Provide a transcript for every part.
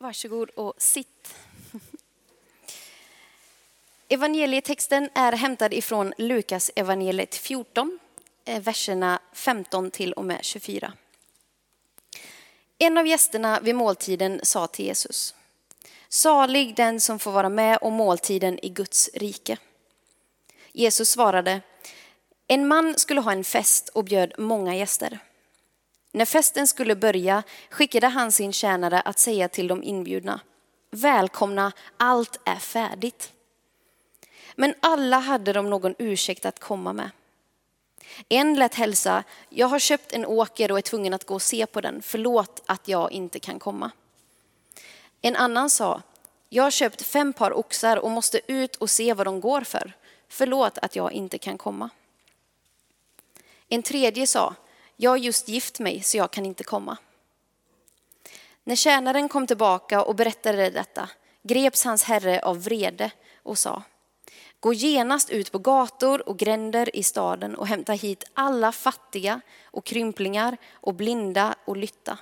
Varsågod och sitt. Evangelietexten är hämtad ifrån Lukas evangeliet 14, eh, verserna 15 till och med 24. En av gästerna vid måltiden sa till Jesus, salig den som får vara med om måltiden i Guds rike. Jesus svarade, en man skulle ha en fest och bjöd många gäster. När festen skulle börja skickade han sin tjänare att säga till de inbjudna, välkomna, allt är färdigt. Men alla hade de någon ursäkt att komma med. En lät hälsa, jag har köpt en åker och är tvungen att gå och se på den, förlåt att jag inte kan komma. En annan sa, jag har köpt fem par oxar och måste ut och se vad de går för, förlåt att jag inte kan komma. En tredje sa, jag har just gift mig så jag kan inte komma. När tjänaren kom tillbaka och berättade detta greps hans herre av vrede och sa, gå genast ut på gator och gränder i staden och hämta hit alla fattiga och krymplingar och blinda och lytta.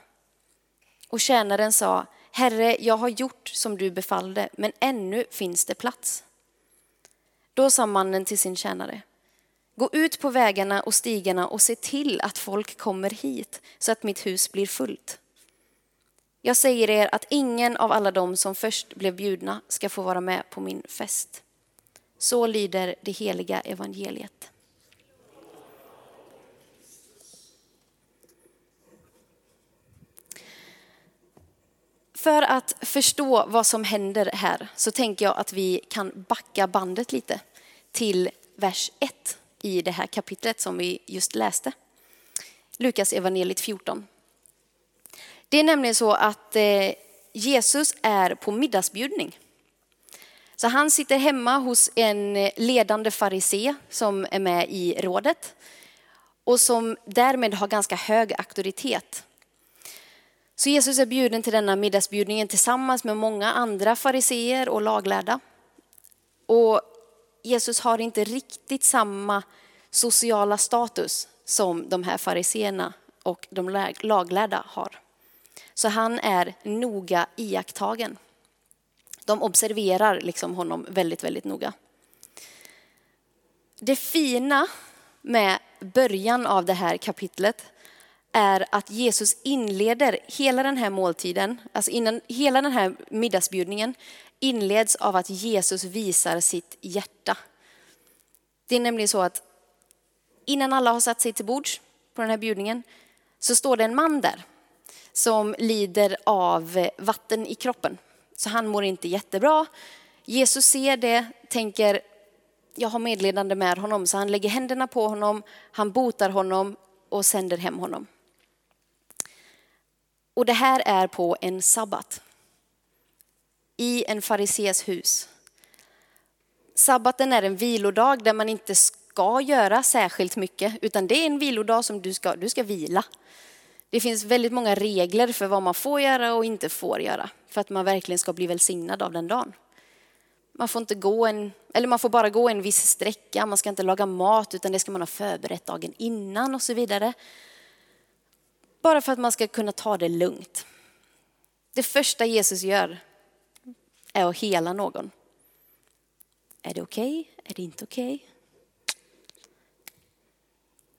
Och tjänaren sa, Herre, jag har gjort som du befallde, men ännu finns det plats. Då sa mannen till sin tjänare, Gå ut på vägarna och stigarna och se till att folk kommer hit så att mitt hus blir fullt. Jag säger er att ingen av alla dem som först blev bjudna ska få vara med på min fest. Så lyder det heliga evangeliet. För att förstå vad som händer här så tänker jag att vi kan backa bandet lite till vers 1 i det här kapitlet som vi just läste. Lukas evangeliet 14. Det är nämligen så att eh, Jesus är på middagsbjudning. Så han sitter hemma hos en eh, ledande farisé som är med i rådet och som därmed har ganska hög auktoritet. Så Jesus är bjuden till denna middagsbjudningen tillsammans med många andra fariseer och laglärda. Och Jesus har inte riktigt samma sociala status som de här fariseerna och de laglärda har. Så han är noga iakttagen. De observerar liksom honom väldigt, väldigt noga. Det fina med början av det här kapitlet är att Jesus inleder hela den här måltiden, alltså innan hela den här middagsbjudningen inleds av att Jesus visar sitt hjärta. Det är nämligen så att innan alla har satt sig till bords på den här bjudningen så står det en man där som lider av vatten i kroppen. Så han mår inte jättebra. Jesus ser det, tänker jag har medledande med honom, så han lägger händerna på honom, han botar honom och sänder hem honom. Och det här är på en sabbat i en farises hus. Sabbaten är en vilodag där man inte ska göra särskilt mycket, utan det är en vilodag som du ska, du ska vila. Det finns väldigt många regler för vad man får göra och inte får göra, för att man verkligen ska bli välsignad av den dagen. Man får, inte gå en, eller man får bara gå en viss sträcka, man ska inte laga mat utan det ska man ha förberett dagen innan och så vidare. Bara för att man ska kunna ta det lugnt. Det första Jesus gör är att hela någon. Är det okej? Okay? Är det inte okej? Okay?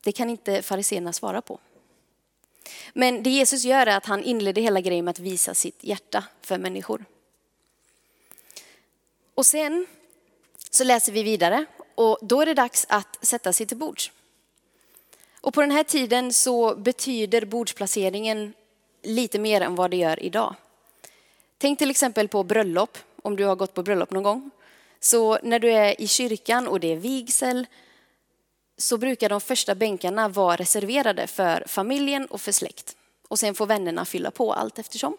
Det kan inte fariséerna svara på. Men det Jesus gör är att han inleder hela grejen med att visa sitt hjärta för människor. Och sen så läser vi vidare och då är det dags att sätta sig till bords. Och på den här tiden så betyder bordsplaceringen lite mer än vad det gör idag. Tänk till exempel på bröllop, om du har gått på bröllop någon gång. Så när du är i kyrkan och det är vigsel så brukar de första bänkarna vara reserverade för familjen och för släkt. Och sen får vännerna fylla på allt eftersom.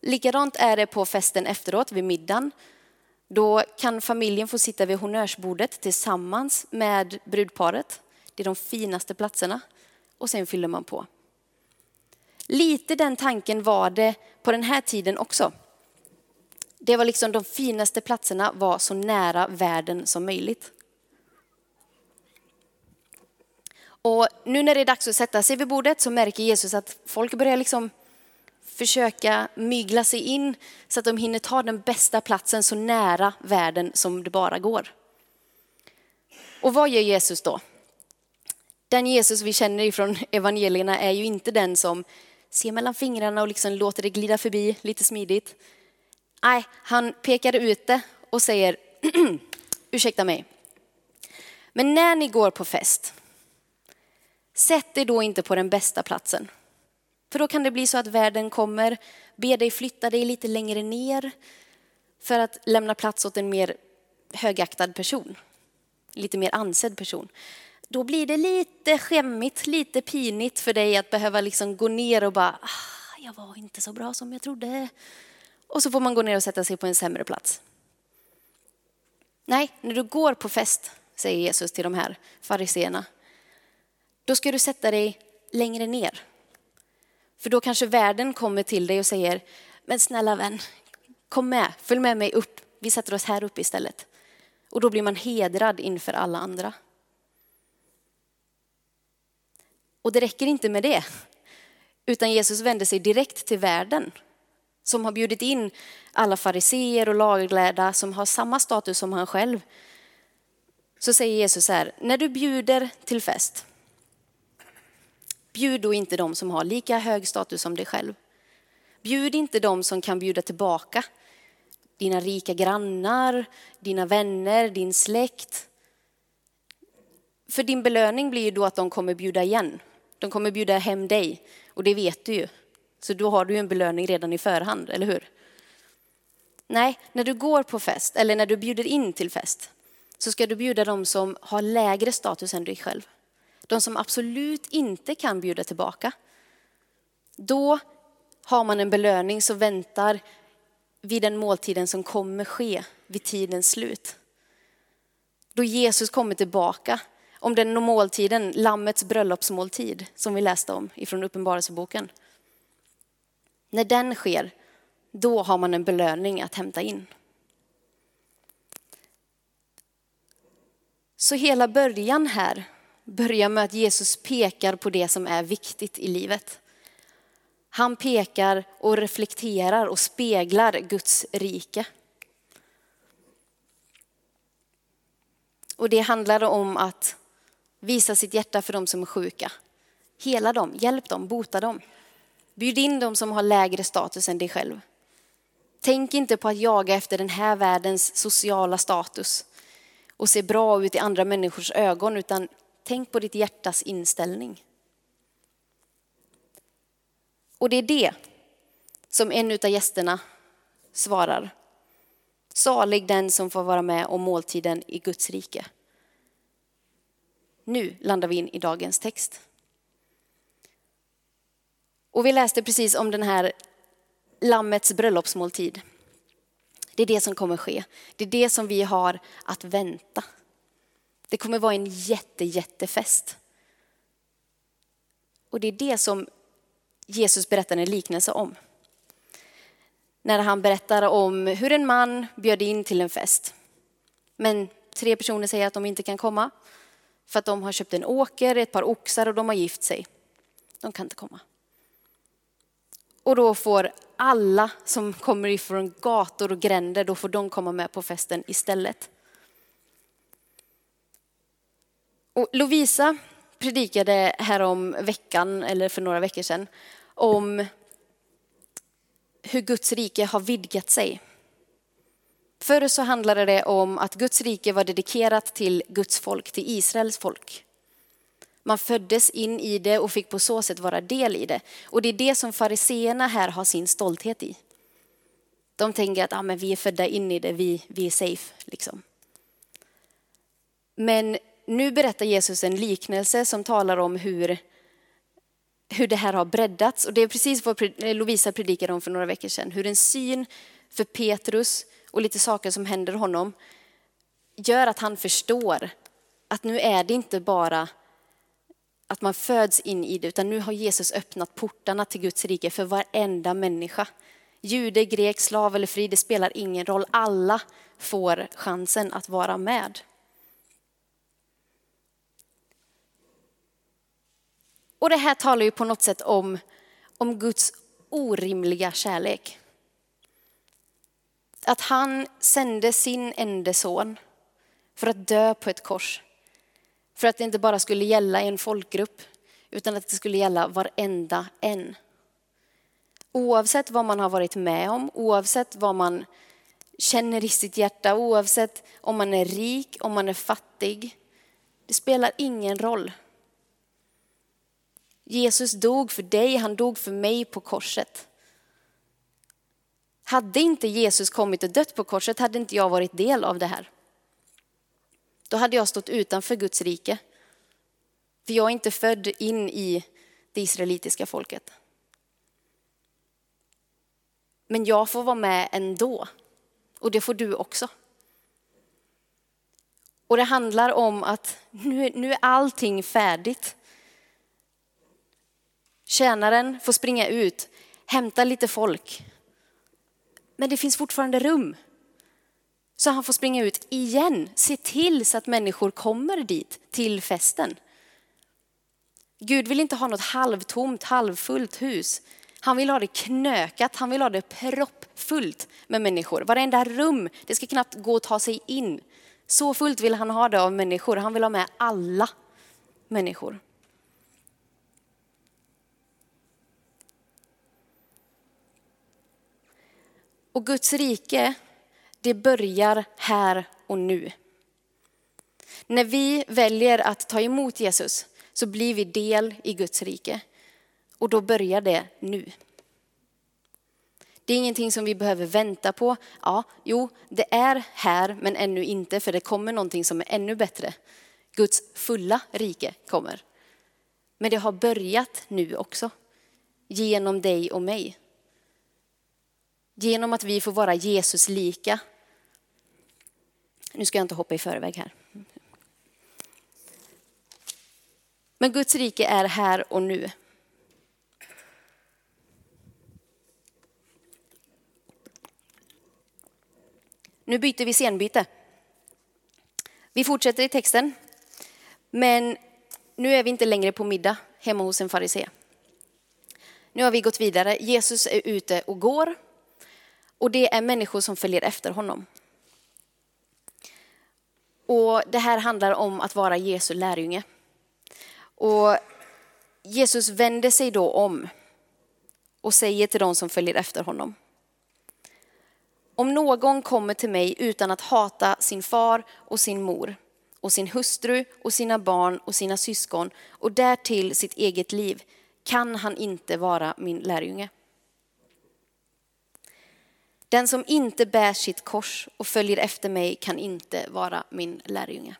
Likadant är det på festen efteråt, vid middagen. Då kan familjen få sitta vid honnörsbordet tillsammans med brudparet. Det är de finaste platserna. Och sen fyller man på. Lite den tanken var det på den här tiden också. Det var liksom de finaste platserna var så nära världen som möjligt. Och nu när det är dags att sätta sig vid bordet så märker Jesus att folk börjar liksom försöka mygla sig in så att de hinner ta den bästa platsen så nära världen som det bara går. Och vad gör Jesus då? Den Jesus vi känner ifrån evangelierna är ju inte den som ser mellan fingrarna och liksom låter det glida förbi lite smidigt. Nej, han pekar ut det och säger, ursäkta mig, men när ni går på fest, sätt er då inte på den bästa platsen. För då kan det bli så att världen kommer, ber dig flytta dig lite längre ner för att lämna plats åt en mer högaktad person, lite mer ansedd person. Då blir det lite skämmigt, lite pinigt för dig att behöva liksom gå ner och bara, ah, jag var inte så bra som jag trodde. Och så får man gå ner och sätta sig på en sämre plats. Nej, när du går på fest, säger Jesus till de här fariseerna, då ska du sätta dig längre ner. För då kanske världen kommer till dig och säger, men snälla vän, kom med, följ med mig upp, vi sätter oss här uppe istället. Och då blir man hedrad inför alla andra. Och det räcker inte med det, utan Jesus vänder sig direkt till världen som har bjudit in alla fariseer och laglärda som har samma status som han själv. Så säger Jesus här, när du bjuder till fest, bjud då inte de som har lika hög status som dig själv. Bjud inte de som kan bjuda tillbaka. Dina rika grannar, dina vänner, din släkt. För din belöning blir ju då att de kommer bjuda igen. De kommer bjuda hem dig och det vet du ju. Så då har du en belöning redan i förhand, eller hur? Nej, när du går på fest eller när du bjuder in till fest så ska du bjuda de som har lägre status än dig själv. De som absolut inte kan bjuda tillbaka. Då har man en belöning som väntar vid den måltiden som kommer ske vid tidens slut. Då Jesus kommer tillbaka om den måltiden, Lammets bröllopsmåltid, som vi läste om ifrån Uppenbarelseboken. När den sker, då har man en belöning att hämta in. Så hela början här börjar med att Jesus pekar på det som är viktigt i livet. Han pekar och reflekterar och speglar Guds rike. Och det handlar om att visa sitt hjärta för de som är sjuka. Hela dem, hjälp dem, bota dem. Bjud in dem som har lägre status än dig själv. Tänk inte på att jaga efter den här världens sociala status och se bra ut i andra människors ögon, utan tänk på ditt hjärtas inställning. Och det är det som en av gästerna svarar. Salig den som får vara med om måltiden i Guds rike. Nu landar vi in i dagens text. Och vi läste precis om den här Lammets bröllopsmåltid. Det är det som kommer ske. Det är det som vi har att vänta. Det kommer vara en jätte, jättefest. Och det är det som Jesus berättar en liknelse om. När han berättar om hur en man bjöd in till en fest. Men tre personer säger att de inte kan komma för att de har köpt en åker, ett par oxar och de har gift sig. De kan inte komma. Och då får alla som kommer ifrån gator och gränder, då får de komma med på festen istället. Och Lovisa predikade här om veckan, eller för några veckor sedan, om hur Guds rike har vidgat sig. Förr så handlade det om att Guds rike var dedikerat till Guds folk, till Israels folk. Man föddes in i det och fick på så sätt vara del i det. Och det är det som fariseerna här har sin stolthet i. De tänker att ah, men vi är födda in i det, vi, vi är safe. Liksom. Men nu berättar Jesus en liknelse som talar om hur, hur det här har breddats. Och det är precis vad eh, Lovisa predikade om för några veckor sedan. Hur en syn för Petrus och lite saker som händer honom gör att han förstår att nu är det inte bara att man föds in i det, utan nu har Jesus öppnat portarna till Guds rike för varenda människa. Jude, grek, slav eller fri, det spelar ingen roll. Alla får chansen att vara med. Och det här talar ju på något sätt om, om Guds orimliga kärlek. Att han sände sin enda son för att dö på ett kors. För att det inte bara skulle gälla en folkgrupp, utan att det skulle gälla varenda en. Oavsett vad man har varit med om, oavsett vad man känner i sitt hjärta, oavsett om man är rik, om man är fattig. Det spelar ingen roll. Jesus dog för dig, han dog för mig på korset. Hade inte Jesus kommit och dött på korset hade inte jag varit del av det här. Då hade jag stått utanför Guds rike. För jag är inte född in i det israelitiska folket. Men jag får vara med ändå. Och det får du också. Och det handlar om att nu, nu är allting färdigt. Tjänaren får springa ut, hämta lite folk. Men det finns fortfarande rum. Så han får springa ut igen, se till så att människor kommer dit, till festen. Gud vill inte ha något halvtomt, halvfullt hus. Han vill ha det knökat, han vill ha det proppfullt med människor. Varenda rum, det ska knappt gå att ta sig in. Så fullt vill han ha det av människor. Han vill ha med alla människor. Och Guds rike, det börjar här och nu. När vi väljer att ta emot Jesus så blir vi del i Guds rike. Och då börjar det nu. Det är ingenting som vi behöver vänta på. Ja, jo, det är här men ännu inte för det kommer någonting som är ännu bättre. Guds fulla rike kommer. Men det har börjat nu också. Genom dig och mig. Genom att vi får vara Jesus lika. Nu ska jag inte hoppa i förväg här. Men Guds rike är här och nu. Nu byter vi scenbyte. Vi fortsätter i texten, men nu är vi inte längre på middag hemma hos en farisé. Nu har vi gått vidare. Jesus är ute och går och det är människor som följer efter honom. Och det här handlar om att vara Jesu lärjunge. Och Jesus vänder sig då om och säger till de som följer efter honom. Om någon kommer till mig utan att hata sin far och sin mor och sin hustru och sina barn och sina syskon och därtill sitt eget liv kan han inte vara min lärjunge. Den som inte bär sitt kors och följer efter mig kan inte vara min lärjunge.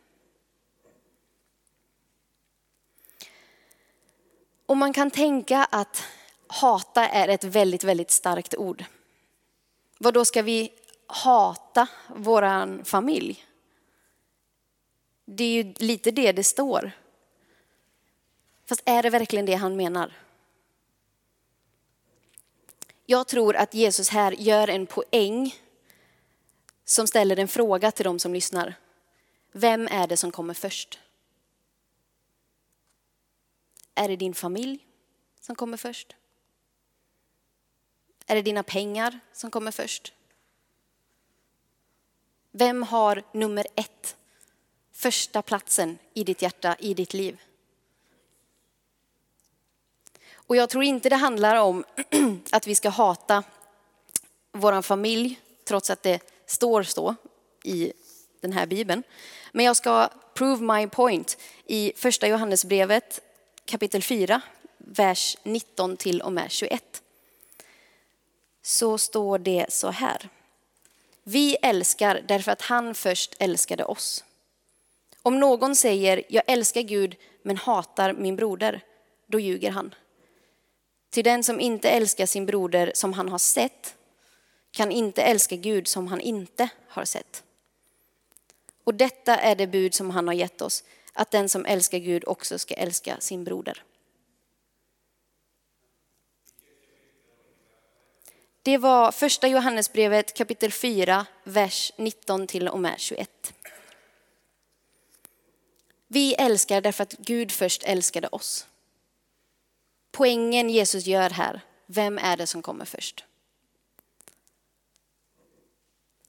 Och man kan tänka att hata är ett väldigt, väldigt starkt ord. Vad då ska vi hata våran familj? Det är ju lite det det står. Fast är det verkligen det han menar? Jag tror att Jesus här gör en poäng som ställer en fråga till de som lyssnar. Vem är det som kommer först? Är det din familj som kommer först? Är det dina pengar som kommer först? Vem har nummer ett, första platsen i ditt hjärta, i ditt liv? Och jag tror inte det handlar om att vi ska hata vår familj, trots att det står så i den här bibeln. Men jag ska prove my point i första Johannesbrevet kapitel 4, vers 19 till och med 21. Så står det så här. Vi älskar därför att han först älskade oss. Om någon säger jag älskar Gud men hatar min broder, då ljuger han. Till den som inte älskar sin broder som han har sett kan inte älska Gud som han inte har sett. Och detta är det bud som han har gett oss, att den som älskar Gud också ska älska sin broder. Det var första Johannesbrevet kapitel 4, vers 19 till och med 21. Vi älskar därför att Gud först älskade oss. Poängen Jesus gör här vem är det som kommer först?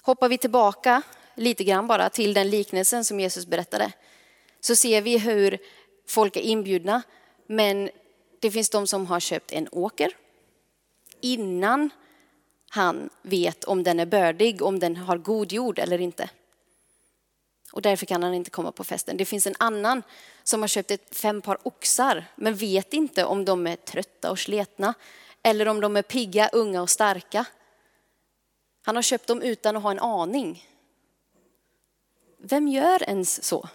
Hoppar vi tillbaka lite grann bara till den liknelsen som Jesus berättade så ser vi hur folk är inbjudna men det finns de som har köpt en åker innan han vet om den är bördig, om den har god jord eller inte. Och därför kan han inte komma på festen. Det finns en annan som har köpt ett fem par oxar men vet inte om de är trötta och sletna eller om de är pigga, unga och starka. Han har köpt dem utan att ha en aning. Vem gör ens så?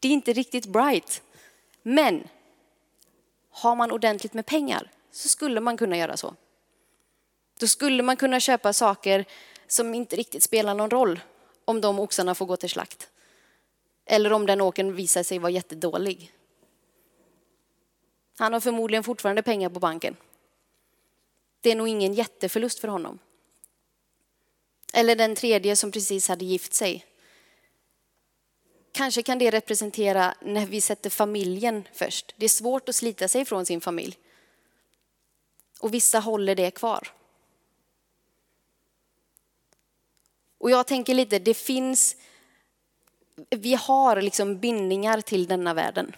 Det är inte riktigt bright. Men har man ordentligt med pengar så skulle man kunna göra så. Då skulle man kunna köpa saker som inte riktigt spelar någon roll om de oxarna får gå till slakt. Eller om den åken visar sig vara jättedålig. Han har förmodligen fortfarande pengar på banken. Det är nog ingen jätteförlust för honom. Eller den tredje som precis hade gift sig. Kanske kan det representera när vi sätter familjen först. Det är svårt att slita sig från sin familj. Och vissa håller det kvar. Och jag tänker lite, det finns, vi har liksom bindningar till denna världen.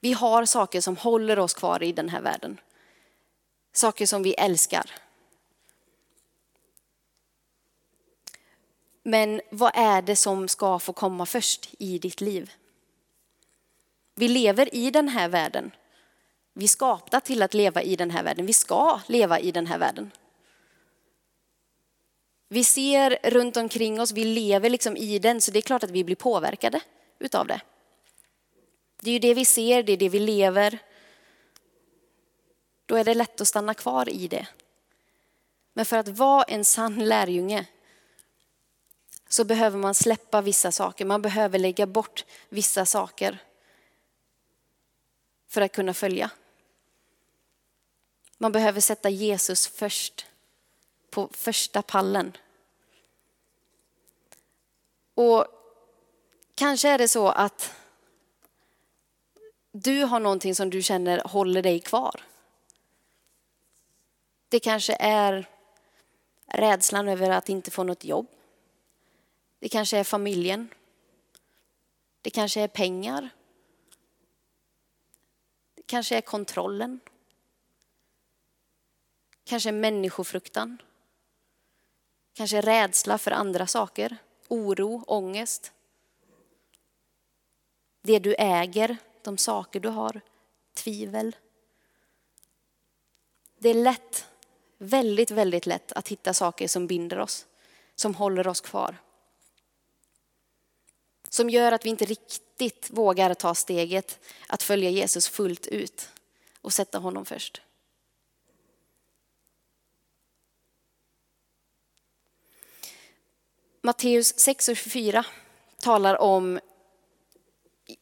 Vi har saker som håller oss kvar i den här världen. Saker som vi älskar. Men vad är det som ska få komma först i ditt liv? Vi lever i den här världen. Vi är skapta till att leva i den här världen. Vi ska leva i den här världen. Vi ser runt omkring oss, vi lever liksom i den, så det är klart att vi blir påverkade utav det. Det är ju det vi ser, det är det vi lever. Då är det lätt att stanna kvar i det. Men för att vara en sann lärjunge så behöver man släppa vissa saker. Man behöver lägga bort vissa saker för att kunna följa. Man behöver sätta Jesus först, på första pallen. Och kanske är det så att du har någonting som du känner håller dig kvar. Det kanske är rädslan över att inte få något jobb. Det kanske är familjen. Det kanske är pengar. Det kanske är kontrollen. Kanske människofruktan. Kanske rädsla för andra saker. Oro, ångest. Det du äger, de saker du har. Tvivel. Det är lätt, väldigt, väldigt lätt att hitta saker som binder oss, som håller oss kvar. Som gör att vi inte riktigt vågar ta steget att följa Jesus fullt ut och sätta honom först. Matteus 6 och 24 talar om,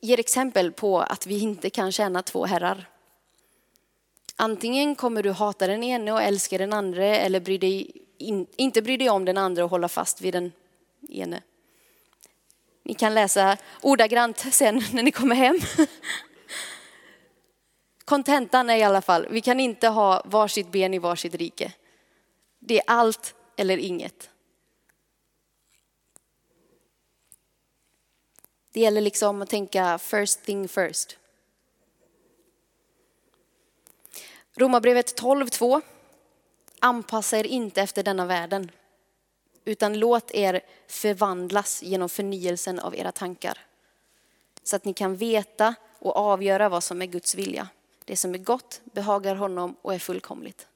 ger exempel på att vi inte kan tjäna två herrar. Antingen kommer du hata den ene och älska den andra eller bry dig, in, inte bry dig om den andra och hålla fast vid den ene. Ni kan läsa ordagrant sen när ni kommer hem. Kontentan är i alla fall, vi kan inte ha varsitt ben i varsitt rike. Det är allt eller inget. Det gäller liksom att tänka first thing first. Romarbrevet 12.2. Anpassa er inte efter denna världen, utan låt er förvandlas genom förnyelsen av era tankar. Så att ni kan veta och avgöra vad som är Guds vilja. Det som är gott, behagar honom och är fullkomligt.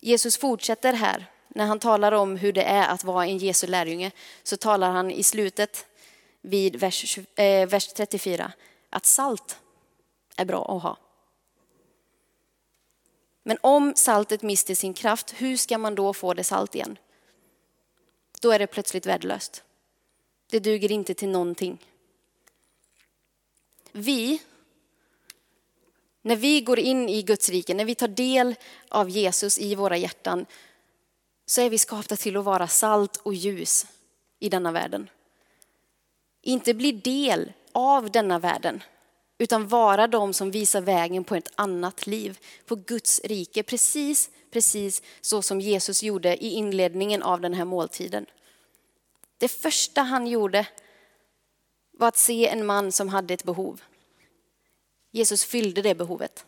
Jesus fortsätter här när han talar om hur det är att vara en Jesu lärjunge så talar han i slutet vid vers, eh, vers 34 att salt är bra att ha. Men om saltet mister sin kraft, hur ska man då få det salt igen? Då är det plötsligt värdelöst. Det duger inte till någonting. Vi, när vi går in i Guds rike, när vi tar del av Jesus i våra hjärtan, så är vi skapta till att vara salt och ljus i denna världen. Inte bli del av denna världen, utan vara de som visar vägen på ett annat liv, på Guds rike. Precis, precis så som Jesus gjorde i inledningen av den här måltiden. Det första han gjorde var att se en man som hade ett behov. Jesus fyllde det behovet.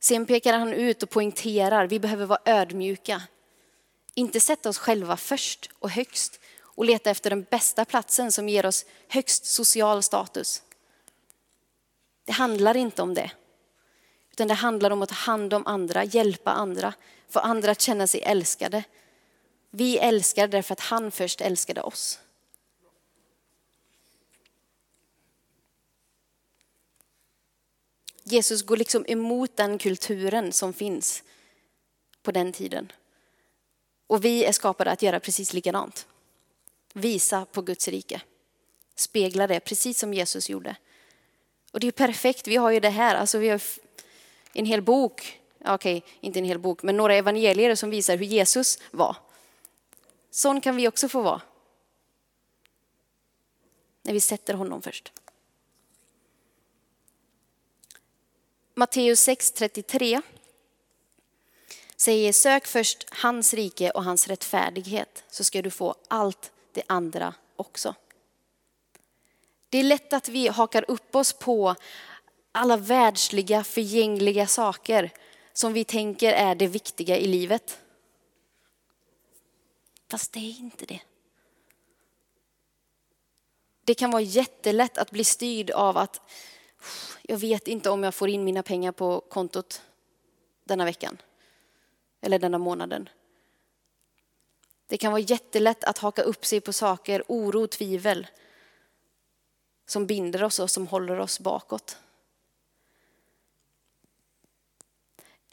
Sen pekar han ut och poängterar, vi behöver vara ödmjuka. Inte sätta oss själva först och högst och leta efter den bästa platsen som ger oss högst social status. Det handlar inte om det. Utan det handlar om att ta hand om andra, hjälpa andra, få andra att känna sig älskade. Vi älskar därför att han först älskade oss. Jesus går liksom emot den kulturen som finns på den tiden. Och vi är skapade att göra precis likadant. Visa på Guds rike. Spegla det precis som Jesus gjorde. Och det är perfekt, vi har ju det här, alltså vi har en hel bok, okej, inte en hel bok, men några evangelier som visar hur Jesus var. Sån kan vi också få vara. När vi sätter honom först. Matteus 6.33 säger sök först hans rike och hans rättfärdighet så ska du få allt det andra också. Det är lätt att vi hakar upp oss på alla världsliga förgängliga saker som vi tänker är det viktiga i livet. Fast det är inte det. Det kan vara jättelätt att bli styrd av att jag vet inte om jag får in mina pengar på kontot denna veckan eller denna månaden. Det kan vara jättelätt att haka upp sig på saker, oro, tvivel som binder oss och som håller oss bakåt.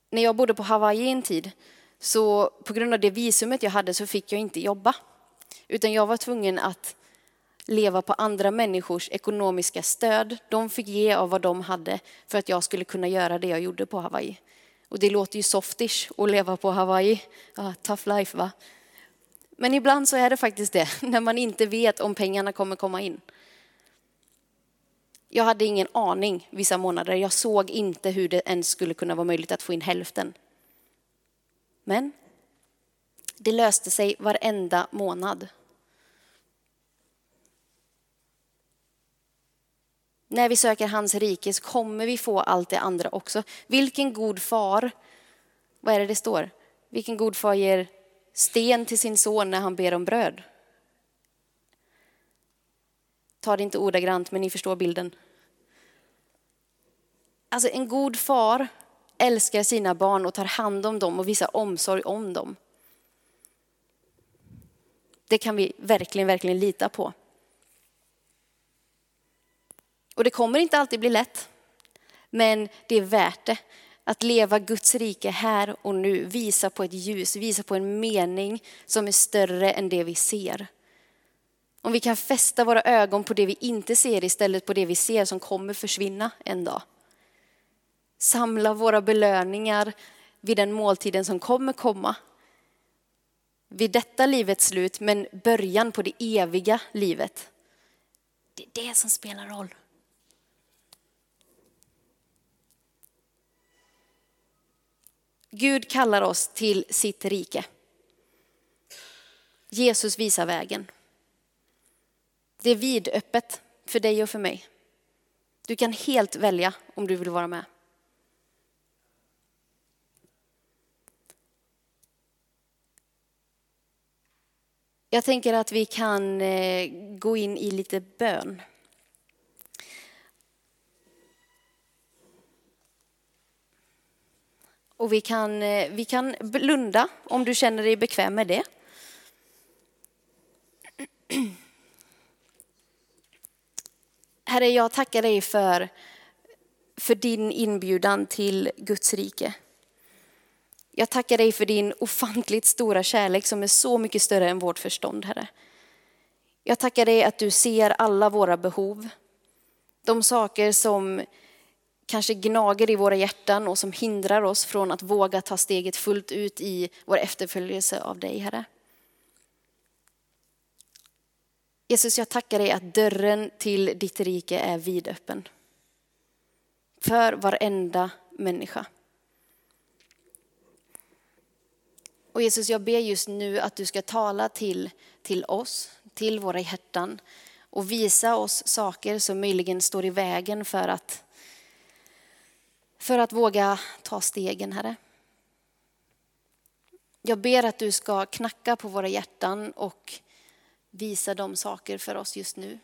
När jag bodde på Hawaii en tid, så på grund av det visumet jag hade så fick jag inte jobba. Utan jag var tvungen att leva på andra människors ekonomiska stöd. De fick ge av vad de hade för att jag skulle kunna göra det jag gjorde på Hawaii. Och det låter ju softish att leva på Hawaii. Ah, tough life va? Men ibland så är det faktiskt det, när man inte vet om pengarna kommer komma in. Jag hade ingen aning vissa månader. Jag såg inte hur det ens skulle kunna vara möjligt att få in hälften. Men det löste sig varenda månad. När vi söker hans rike så kommer vi få allt det andra också. Vilken god far, vad är det det står? Vilken god far ger sten till sin son när han ber om bröd? Ta det inte ordagrant, men ni förstår bilden. Alltså en god far älskar sina barn och tar hand om dem och visar omsorg om dem. Det kan vi verkligen, verkligen lita på. Och det kommer inte alltid bli lätt, men det är värt det. Att leva Guds rike här och nu, visa på ett ljus, visa på en mening som är större än det vi ser. Om vi kan fästa våra ögon på det vi inte ser istället på det vi ser som kommer försvinna en dag. Samla våra belöningar vid den måltiden som kommer komma. Vid detta livets slut, men början på det eviga livet. Det är det som spelar roll. Gud kallar oss till sitt rike. Jesus visar vägen. Det är vidöppet för dig och för mig. Du kan helt välja om du vill vara med. Jag tänker att vi kan eh, gå in i lite bön. Och vi kan, eh, vi kan blunda om du känner dig bekväm med det. Herre, jag tackar dig för, för din inbjudan till Guds rike. Jag tackar dig för din ofantligt stora kärlek som är så mycket större än vårt förstånd, Herre. Jag tackar dig att du ser alla våra behov. De saker som kanske gnager i våra hjärtan och som hindrar oss från att våga ta steget fullt ut i vår efterföljelse av dig, Herre. Jesus, jag tackar dig att dörren till ditt rike är vidöppen. för varenda människa. Och Jesus, jag ber just nu att du ska tala till, till oss, till våra hjärtan och visa oss saker som möjligen står i vägen för att, för att våga ta stegen, Herre. Jag ber att du ska knacka på våra hjärtan och visa de saker för oss just nu.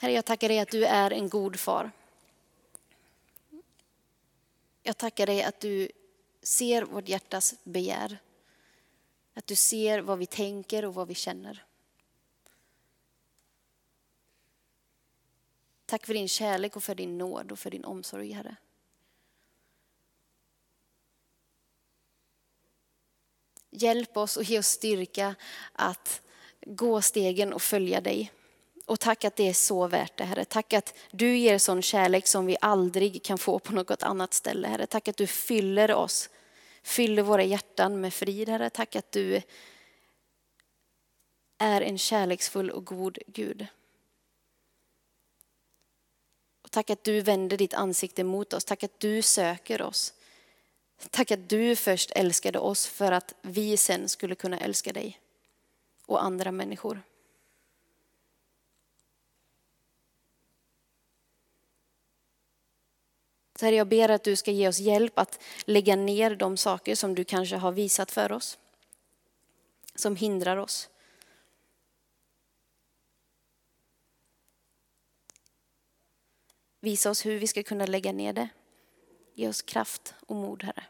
Herre, jag tackar dig att du är en god far. Jag tackar dig att du ser vårt hjärtas begär. Att du ser vad vi tänker och vad vi känner. Tack för din kärlek och för din nåd och för din omsorg, Herre. Hjälp oss och ge oss styrka att gå stegen och följa dig. Och tack att det är så värt det, Herre. Tack att du ger sån kärlek som vi aldrig kan få på något annat ställe, Herre. Tack att du fyller oss, fyller våra hjärtan med frid, Herre. Tack att du är en kärleksfull och god Gud. Och tack att du vänder ditt ansikte mot oss. Tack att du söker oss. Tack att du först älskade oss för att vi sen skulle kunna älska dig och andra människor. Så herre, jag ber att du ska ge oss hjälp att lägga ner de saker som du kanske har visat för oss. Som hindrar oss. Visa oss hur vi ska kunna lägga ner det. Ge oss kraft och mod, Herre.